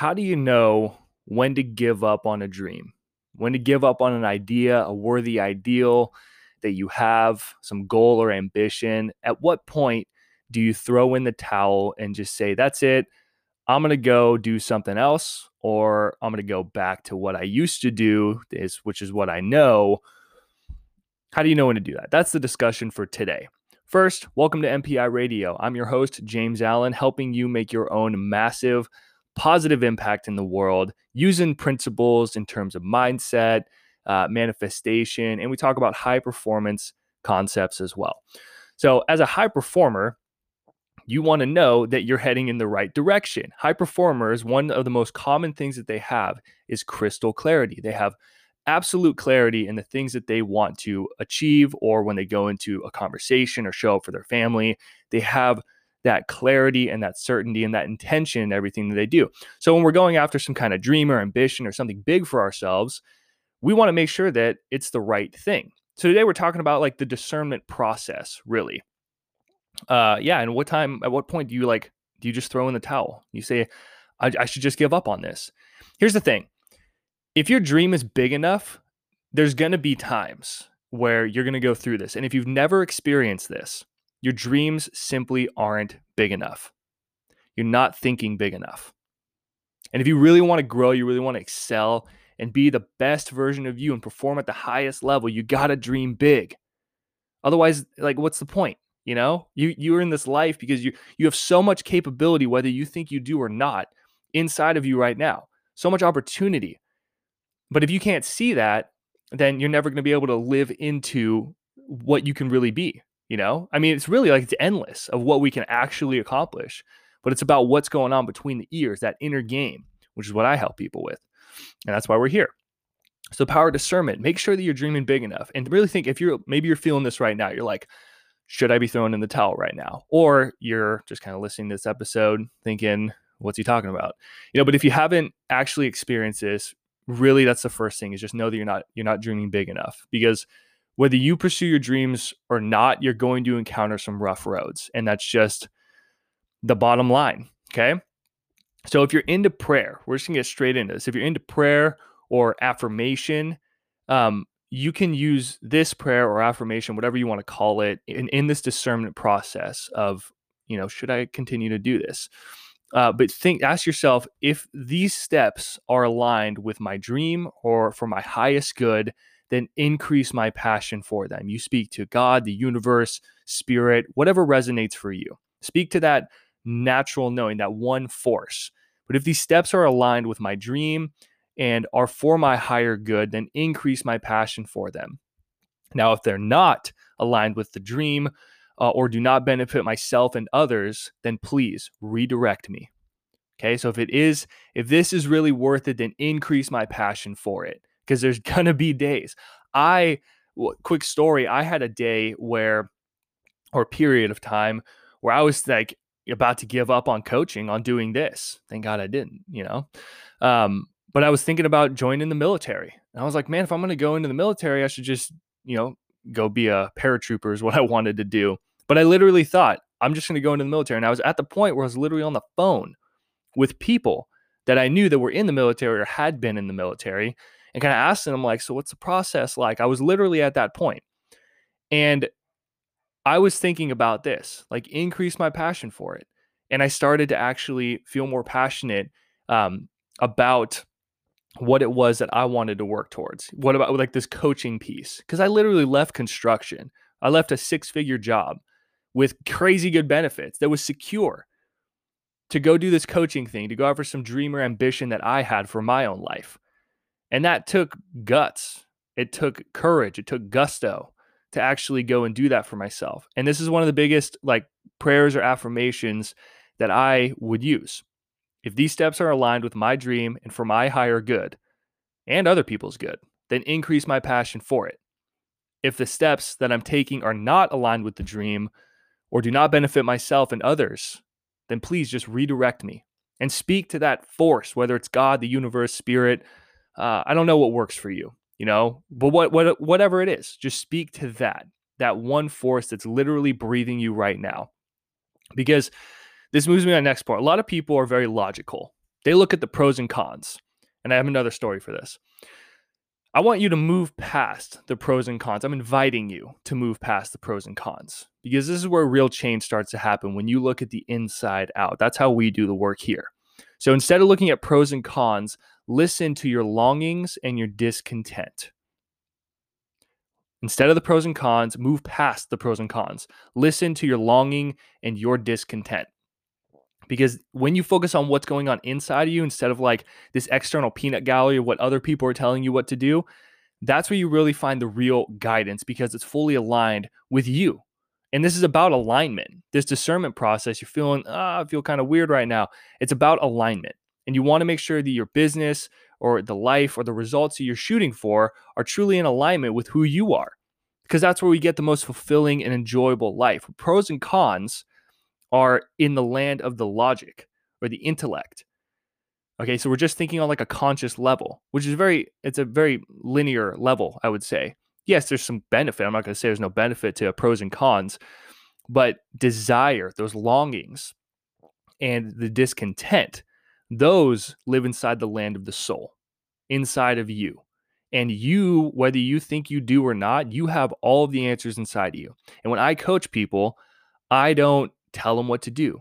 how do you know when to give up on a dream? When to give up on an idea, a worthy ideal that you have, some goal or ambition? At what point do you throw in the towel and just say, that's it? I'm going to go do something else, or I'm going to go back to what I used to do, is, which is what I know. How do you know when to do that? That's the discussion for today. First, welcome to MPI Radio. I'm your host, James Allen, helping you make your own massive positive impact in the world using principles in terms of mindset, uh, manifestation, and we talk about high performance concepts as well. So, as a high performer, you want to know that you're heading in the right direction. High performers, one of the most common things that they have is crystal clarity. They have absolute clarity in the things that they want to achieve, or when they go into a conversation or show up for their family, they have that clarity and that certainty and that intention in everything that they do. So when we're going after some kind of dream or ambition or something big for ourselves, we want to make sure that it's the right thing. So today we're talking about like the discernment process, really. Uh yeah, and what time at what point do you like do you just throw in the towel? You say I, I should just give up on this. Here's the thing. If your dream is big enough, there's going to be times where you're going to go through this. And if you've never experienced this, your dreams simply aren't big enough. You're not thinking big enough. And if you really want to grow, you really want to excel and be the best version of you and perform at the highest level, you got to dream big. Otherwise, like what's the point? You know? You you're in this life because you you have so much capability whether you think you do or not inside of you right now. So much opportunity. But if you can't see that, then you're never going to be able to live into what you can really be. You know, I mean, it's really like it's endless of what we can actually accomplish, but it's about what's going on between the ears, that inner game, which is what I help people with. And that's why we're here. So, power discernment, make sure that you're dreaming big enough and really think if you're maybe you're feeling this right now, you're like, should I be throwing in the towel right now? Or you're just kind of listening to this episode thinking, what's he talking about? You know, but if you haven't actually experienced this, really that's the first thing is just know that you're not you're not dreaming big enough because whether you pursue your dreams or not, you're going to encounter some rough roads. And that's just the bottom line. Okay. So if you're into prayer, we're just gonna get straight into this. If you're into prayer or affirmation, um, you can use this prayer or affirmation, whatever you want to call it, in, in this discernment process of, you know, should I continue to do this? Uh, but think, ask yourself if these steps are aligned with my dream or for my highest good, then increase my passion for them. You speak to God, the universe, spirit, whatever resonates for you. Speak to that natural knowing, that one force. But if these steps are aligned with my dream and are for my higher good, then increase my passion for them. Now, if they're not aligned with the dream uh, or do not benefit myself and others, then please redirect me. Okay, so if it is, if this is really worth it, then increase my passion for it because there's gonna be days. I quick story, I had a day where or period of time where I was like about to give up on coaching on doing this. Thank God I didn't, you know. Um, but I was thinking about joining the military. And I was like, man, if I'm going to go into the military, I should just, you know, go be a paratrooper is what I wanted to do. But I literally thought, I'm just going to go into the military. And I was at the point where I was literally on the phone with people that I knew that were in the military or had been in the military and kind of asked them like, so what's the process like? I was literally at that point. And I was thinking about this, like increase my passion for it. And I started to actually feel more passionate um, about what it was that I wanted to work towards. What about like this coaching piece? Because I literally left construction. I left a six figure job with crazy good benefits that was secure to go do this coaching thing, to go after some dream or ambition that I had for my own life. And that took guts. It took courage. It took gusto to actually go and do that for myself. And this is one of the biggest like prayers or affirmations that I would use. If these steps are aligned with my dream and for my higher good and other people's good, then increase my passion for it. If the steps that I'm taking are not aligned with the dream or do not benefit myself and others, then please just redirect me and speak to that force, whether it's God, the universe, spirit, uh, I don't know what works for you, you know, but what, what, whatever it is, just speak to that, that one force that's literally breathing you right now. Because this moves me on the next point. A lot of people are very logical. They look at the pros and cons. And I have another story for this. I want you to move past the pros and cons. I'm inviting you to move past the pros and cons because this is where real change starts to happen when you look at the inside out. That's how we do the work here. So instead of looking at pros and cons, listen to your longings and your discontent. Instead of the pros and cons, move past the pros and cons. Listen to your longing and your discontent. Because when you focus on what's going on inside of you instead of like this external peanut gallery of what other people are telling you what to do, that's where you really find the real guidance because it's fully aligned with you. And this is about alignment. This discernment process, you're feeling, ah, I feel kind of weird right now. It's about alignment. And you want to make sure that your business or the life or the results that you're shooting for are truly in alignment with who you are. Because that's where we get the most fulfilling and enjoyable life. Pros and cons are in the land of the logic or the intellect. Okay, so we're just thinking on like a conscious level, which is very, it's a very linear level, I would say. Yes, there's some benefit. I'm not going to say there's no benefit to pros and cons, but desire, those longings, and the discontent, those live inside the land of the soul, inside of you. And you, whether you think you do or not, you have all of the answers inside of you. And when I coach people, I don't tell them what to do.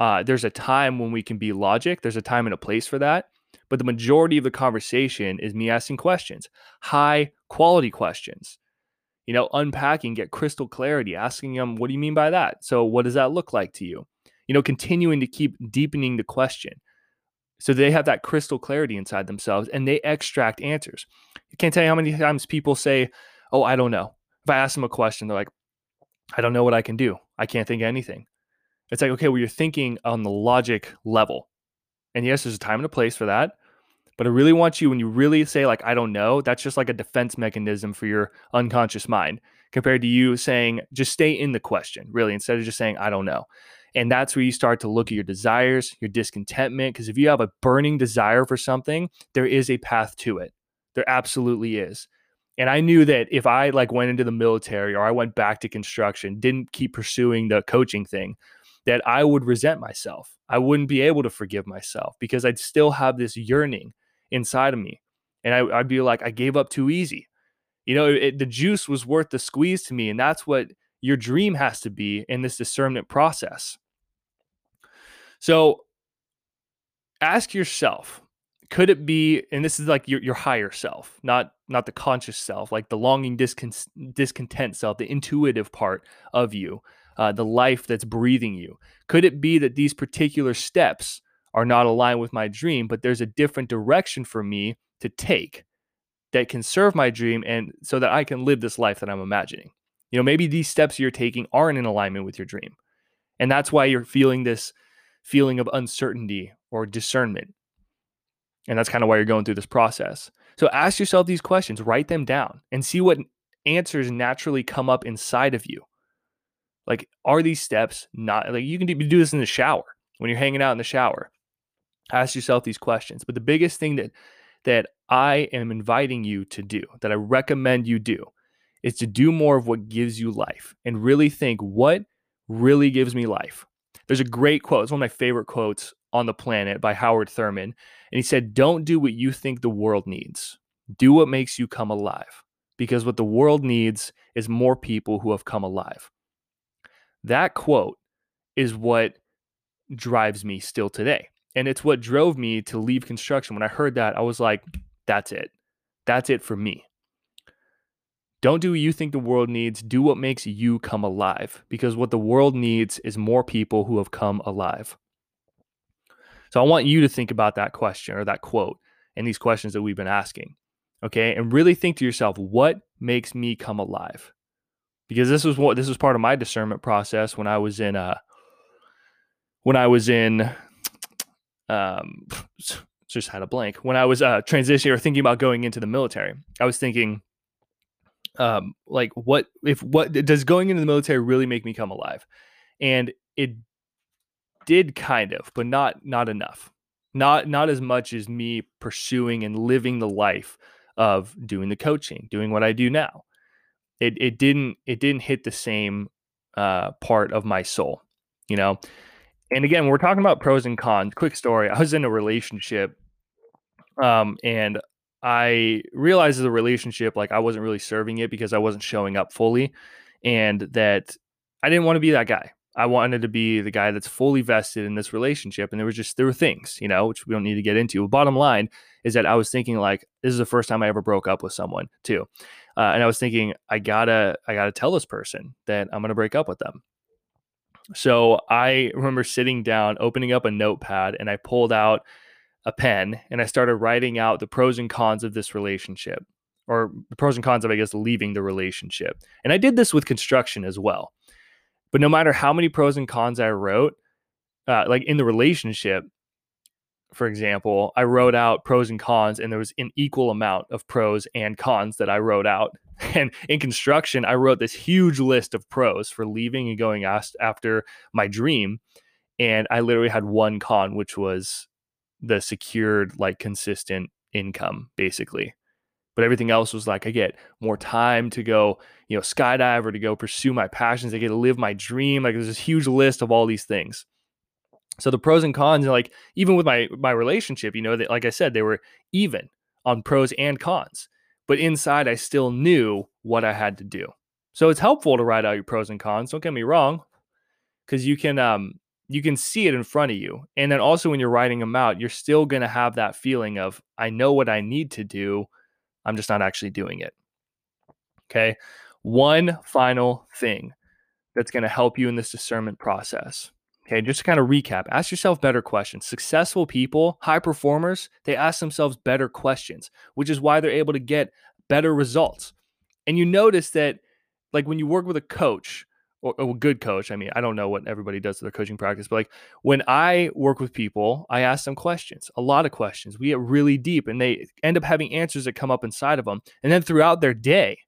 Uh, there's a time when we can be logic, there's a time and a place for that. But the majority of the conversation is me asking questions, high quality questions. You know, unpacking, get crystal clarity, asking them, what do you mean by that? So, what does that look like to you? You know, continuing to keep deepening the question. So they have that crystal clarity inside themselves and they extract answers. I can't tell you how many times people say, Oh, I don't know. If I ask them a question, they're like, I don't know what I can do. I can't think of anything. It's like, okay, well, you're thinking on the logic level. And yes, there's a time and a place for that. But I really want you, when you really say, like, I don't know, that's just like a defense mechanism for your unconscious mind compared to you saying, just stay in the question, really, instead of just saying, I don't know. And that's where you start to look at your desires, your discontentment. Because if you have a burning desire for something, there is a path to it. There absolutely is. And I knew that if I like went into the military or I went back to construction, didn't keep pursuing the coaching thing, that I would resent myself. I wouldn't be able to forgive myself because I'd still have this yearning inside of me. And I, would be like, I gave up too easy. You know, it, the juice was worth the squeeze to me. And that's what your dream has to be in this discernment process. So ask yourself could it be and this is like your, your higher self not not the conscious self like the longing discon- discontent self the intuitive part of you uh, the life that's breathing you could it be that these particular steps are not aligned with my dream but there's a different direction for me to take that can serve my dream and so that i can live this life that i'm imagining you know maybe these steps you're taking aren't in alignment with your dream and that's why you're feeling this feeling of uncertainty or discernment and that's kind of why you're going through this process. So ask yourself these questions, write them down, and see what answers naturally come up inside of you. Like, are these steps not like you can do this in the shower when you're hanging out in the shower? Ask yourself these questions. But the biggest thing that that I am inviting you to do, that I recommend you do, is to do more of what gives you life and really think what really gives me life. There's a great quote. It's one of my favorite quotes on the planet by Howard Thurman. And he said, Don't do what you think the world needs, do what makes you come alive. Because what the world needs is more people who have come alive. That quote is what drives me still today. And it's what drove me to leave construction. When I heard that, I was like, that's it. That's it for me. Don't do what you think the world needs. Do what makes you come alive. Because what the world needs is more people who have come alive. So I want you to think about that question or that quote and these questions that we've been asking. Okay. And really think to yourself, what makes me come alive? Because this was what this was part of my discernment process when I was in uh when I was in um just had a blank. When I was uh transitioning or thinking about going into the military, I was thinking um like what if what does going into the military really make me come alive? And it did kind of, but not not enough. Not not as much as me pursuing and living the life of doing the coaching, doing what I do now. It it didn't it didn't hit the same uh, part of my soul, you know. And again, we're talking about pros and cons. Quick story: I was in a relationship, um, and I realized the relationship like I wasn't really serving it because I wasn't showing up fully, and that I didn't want to be that guy. I wanted to be the guy that's fully vested in this relationship. And there was just, there were things, you know, which we don't need to get into. But bottom line is that I was thinking, like, this is the first time I ever broke up with someone, too. Uh, and I was thinking, I gotta, I gotta tell this person that I'm gonna break up with them. So I remember sitting down, opening up a notepad, and I pulled out a pen and I started writing out the pros and cons of this relationship or the pros and cons of, I guess, leaving the relationship. And I did this with construction as well. But no matter how many pros and cons I wrote, uh, like in the relationship, for example, I wrote out pros and cons, and there was an equal amount of pros and cons that I wrote out. And in construction, I wrote this huge list of pros for leaving and going after my dream. And I literally had one con, which was the secured, like consistent income, basically but everything else was like I get more time to go, you know, skydive or to go pursue my passions. I get to live my dream. Like there's this huge list of all these things. So the pros and cons, like even with my my relationship, you know, that like I said, they were even on pros and cons. But inside, I still knew what I had to do. So it's helpful to write out your pros and cons. Don't get me wrong, because you can um you can see it in front of you. And then also when you're writing them out, you're still going to have that feeling of I know what I need to do I'm just not actually doing it. Okay. One final thing that's going to help you in this discernment process. Okay, just to kind of recap, ask yourself better questions. Successful people, high performers, they ask themselves better questions, which is why they're able to get better results. And you notice that, like when you work with a coach, or, a good coach. I mean, I don't know what everybody does to their coaching practice, but like when I work with people, I ask them questions, a lot of questions. We get really deep and they end up having answers that come up inside of them. And then throughout their day,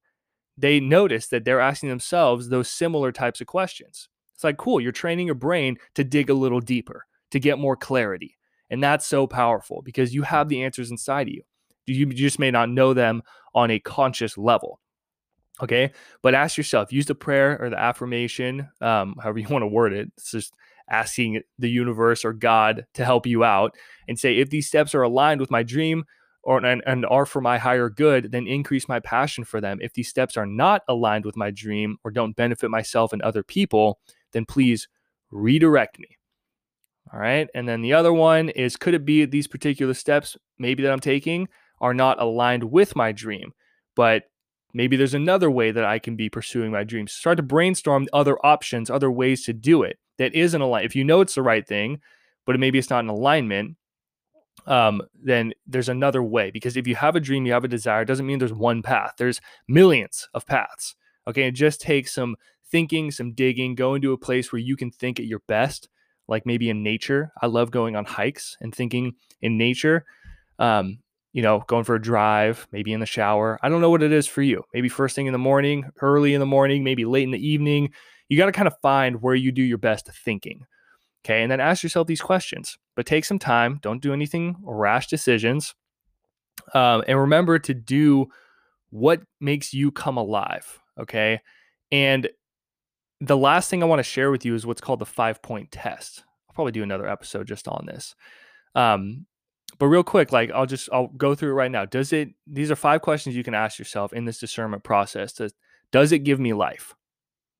they notice that they're asking themselves those similar types of questions. It's like, cool, you're training your brain to dig a little deeper, to get more clarity. And that's so powerful because you have the answers inside of you. You just may not know them on a conscious level. Okay. But ask yourself, use the prayer or the affirmation, um, however you want to word it. It's just asking the universe or God to help you out and say, if these steps are aligned with my dream or and, and are for my higher good, then increase my passion for them. If these steps are not aligned with my dream or don't benefit myself and other people, then please redirect me. All right. And then the other one is could it be these particular steps, maybe that I'm taking, are not aligned with my dream, but Maybe there's another way that I can be pursuing my dreams. Start to brainstorm other options, other ways to do it that isn't aligned. If you know it's the right thing, but maybe it's not in alignment, um, then there's another way. Because if you have a dream, you have a desire, doesn't mean there's one path. There's millions of paths. Okay. It just takes some thinking, some digging, go into a place where you can think at your best, like maybe in nature. I love going on hikes and thinking in nature. Um, you know, going for a drive, maybe in the shower. I don't know what it is for you. Maybe first thing in the morning, early in the morning, maybe late in the evening. You got to kind of find where you do your best thinking. Okay. And then ask yourself these questions, but take some time. Don't do anything rash decisions. Um, and remember to do what makes you come alive. Okay. And the last thing I want to share with you is what's called the five point test. I'll probably do another episode just on this. Um, but real quick, like I'll just I'll go through it right now. Does it? These are five questions you can ask yourself in this discernment process. Does does it give me life?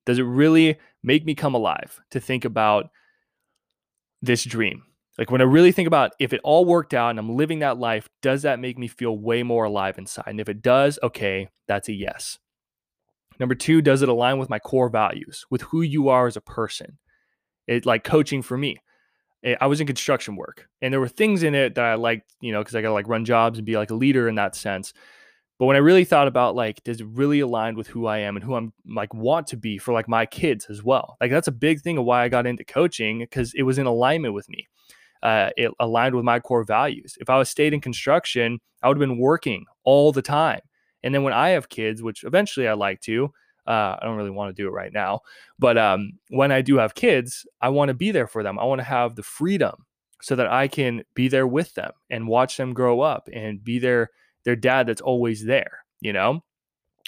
Does it really make me come alive to think about this dream? Like when I really think about if it all worked out and I'm living that life, does that make me feel way more alive inside? And if it does, okay, that's a yes. Number two, does it align with my core values, with who you are as a person? It like coaching for me. Eh, I was in construction work and there were things in it that I liked, you know, because I got to like run jobs and be like a leader in that sense. But when I really thought about like, does it really align with who I am and who I'm like want to be for like my kids as well? Like that's a big thing of why I got into coaching because it was in alignment with me. Uh, it aligned with my core values. If I was stayed in construction, I would have been working all the time. And then when I have kids, which eventually I like to, uh, I don't really want to do it right now, but um, when I do have kids, I want to be there for them. I want to have the freedom so that I can be there with them and watch them grow up and be their their dad that's always there. You know,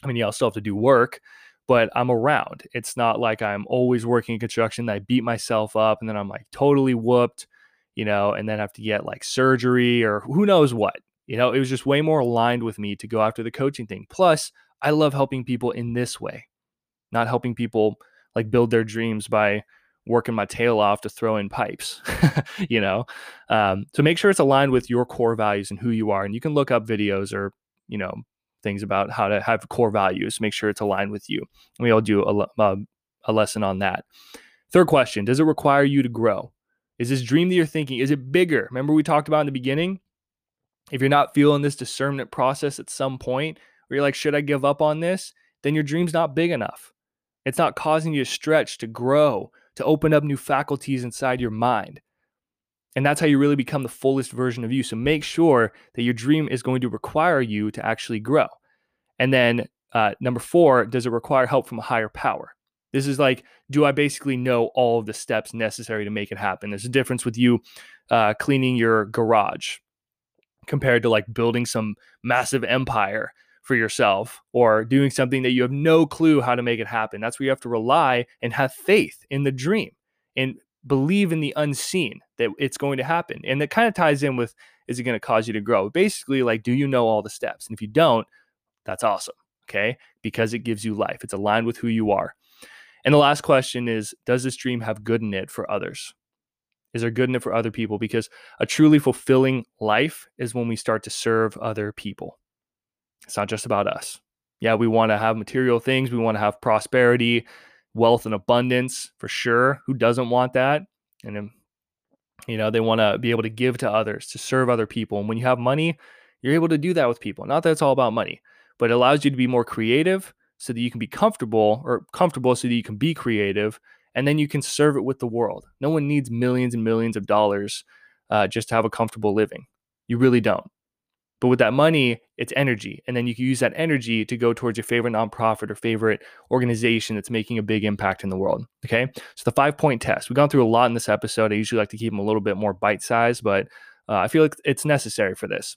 I mean, you still have to do work, but I'm around. It's not like I'm always working in construction that I beat myself up and then I'm like totally whooped, you know, and then have to get like surgery or who knows what. You know, it was just way more aligned with me to go after the coaching thing. Plus, I love helping people in this way, not helping people like build their dreams by working my tail off to throw in pipes, you know? Um, so make sure it's aligned with your core values and who you are. And you can look up videos or, you know, things about how to have core values, make sure it's aligned with you. And we all do a, a, a lesson on that. Third question Does it require you to grow? Is this dream that you're thinking, is it bigger? Remember, we talked about in the beginning? If you're not feeling this discernment process at some point where you're like, should I give up on this? Then your dream's not big enough. It's not causing you to stretch, to grow, to open up new faculties inside your mind. And that's how you really become the fullest version of you. So make sure that your dream is going to require you to actually grow. And then uh, number four, does it require help from a higher power? This is like, do I basically know all of the steps necessary to make it happen? There's a difference with you uh, cleaning your garage compared to like building some massive empire for yourself or doing something that you have no clue how to make it happen. That's where you have to rely and have faith in the dream and believe in the unseen that it's going to happen. And that kind of ties in with is it going to cause you to grow? Basically, like, do you know all the steps? And if you don't, that's awesome. Okay. Because it gives you life, it's aligned with who you are. And the last question is Does this dream have good in it for others? Is there good in it for other people? Because a truly fulfilling life is when we start to serve other people. It's not just about us. Yeah, we want to have material things, we want to have prosperity, wealth, and abundance for sure. Who doesn't want that? And you know, they want to be able to give to others, to serve other people. And when you have money, you're able to do that with people. Not that it's all about money, but it allows you to be more creative so that you can be comfortable or comfortable so that you can be creative and then you can serve it with the world. No one needs millions and millions of dollars uh, just to have a comfortable living. You really don't. But with that money, it's energy. And then you can use that energy to go towards your favorite nonprofit or favorite organization that's making a big impact in the world. Okay. So the five point test, we've gone through a lot in this episode. I usually like to keep them a little bit more bite sized, but uh, I feel like it's necessary for this.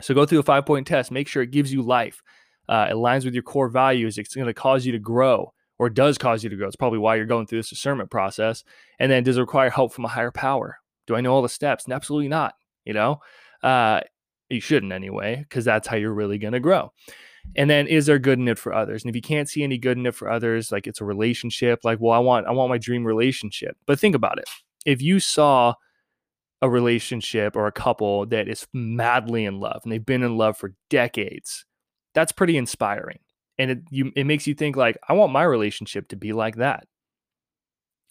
So go through a five point test, make sure it gives you life, uh, it aligns with your core values, it's going to cause you to grow or does cause you to grow. It's probably why you're going through this discernment process. And then does it require help from a higher power? Do I know all the steps? Absolutely not. You know, uh, you shouldn't anyway, because that's how you're really going to grow. And then is there good in it for others? And if you can't see any good in it for others, like it's a relationship, like, well, I want I want my dream relationship. But think about it. If you saw a relationship or a couple that is madly in love and they've been in love for decades, that's pretty inspiring. And it you it makes you think like, I want my relationship to be like that.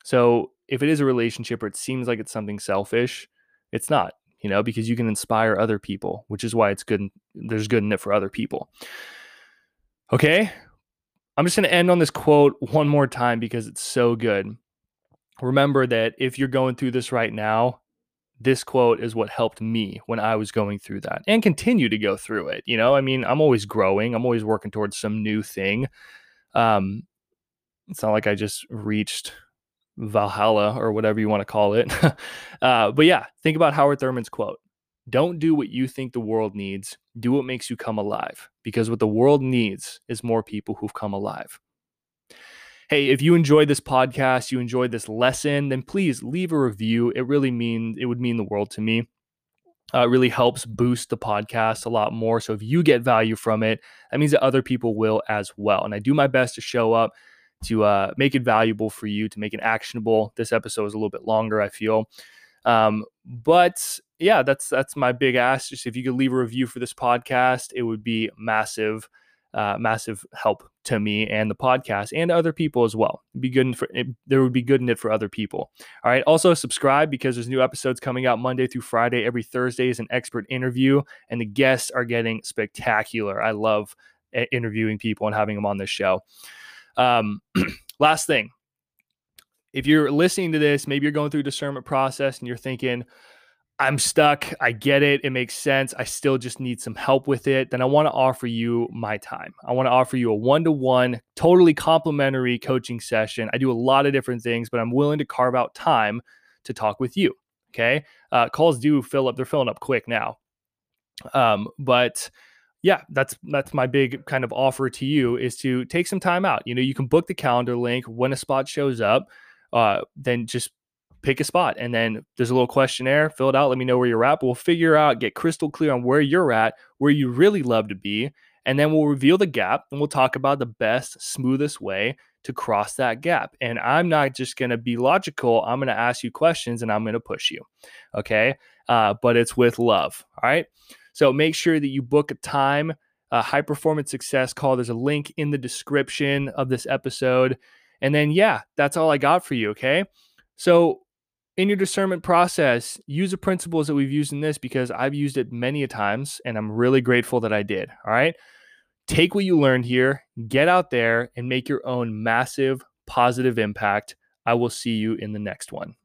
So if it is a relationship or it seems like it's something selfish, it's not you know, because you can inspire other people, which is why it's good. There's good in it for other people. Okay. I'm just going to end on this quote one more time because it's so good. Remember that if you're going through this right now, this quote is what helped me when I was going through that and continue to go through it. You know, I mean, I'm always growing, I'm always working towards some new thing. Um, it's not like I just reached Valhalla or whatever you want to call it. uh, but yeah, think about Howard Thurman's quote Don't do what you think the world needs, do what makes you come alive. Because what the world needs is more people who've come alive. Hey, if you enjoyed this podcast, you enjoyed this lesson, then please leave a review. It really means it would mean the world to me. Uh, it really helps boost the podcast a lot more. So if you get value from it, that means that other people will as well. And I do my best to show up to uh, make it valuable for you, to make it actionable. This episode is a little bit longer, I feel. Um, but yeah, that's that's my big ask. Just if you could leave a review for this podcast, it would be massive, uh, massive help to me and the podcast and other people as well. It'd be good for it, there would be good in it for other people. All right. Also subscribe because there's new episodes coming out Monday through Friday. Every Thursday is an expert interview, and the guests are getting spectacular. I love eh, interviewing people and having them on this show. Um, last thing, if you're listening to this, maybe you're going through discernment process and you're thinking, I'm stuck. I get it. It makes sense. I still just need some help with it. Then I want to offer you my time. I want to offer you a one to one, totally complimentary coaching session. I do a lot of different things, but I'm willing to carve out time to talk with you. Okay. Uh, calls do fill up. They're filling up quick now. Um, but yeah, that's that's my big kind of offer to you is to take some time out. You know, you can book the calendar link when a spot shows up. Uh, then just pick a spot and then there's a little questionnaire fill it out let me know where you're at we'll figure out get crystal clear on where you're at where you really love to be and then we'll reveal the gap and we'll talk about the best smoothest way to cross that gap and i'm not just going to be logical i'm going to ask you questions and i'm going to push you okay uh, but it's with love all right so make sure that you book a time a high performance success call there's a link in the description of this episode and then yeah that's all i got for you okay so in your discernment process, use the principles that we've used in this because I've used it many a times and I'm really grateful that I did. All right. Take what you learned here, get out there and make your own massive positive impact. I will see you in the next one.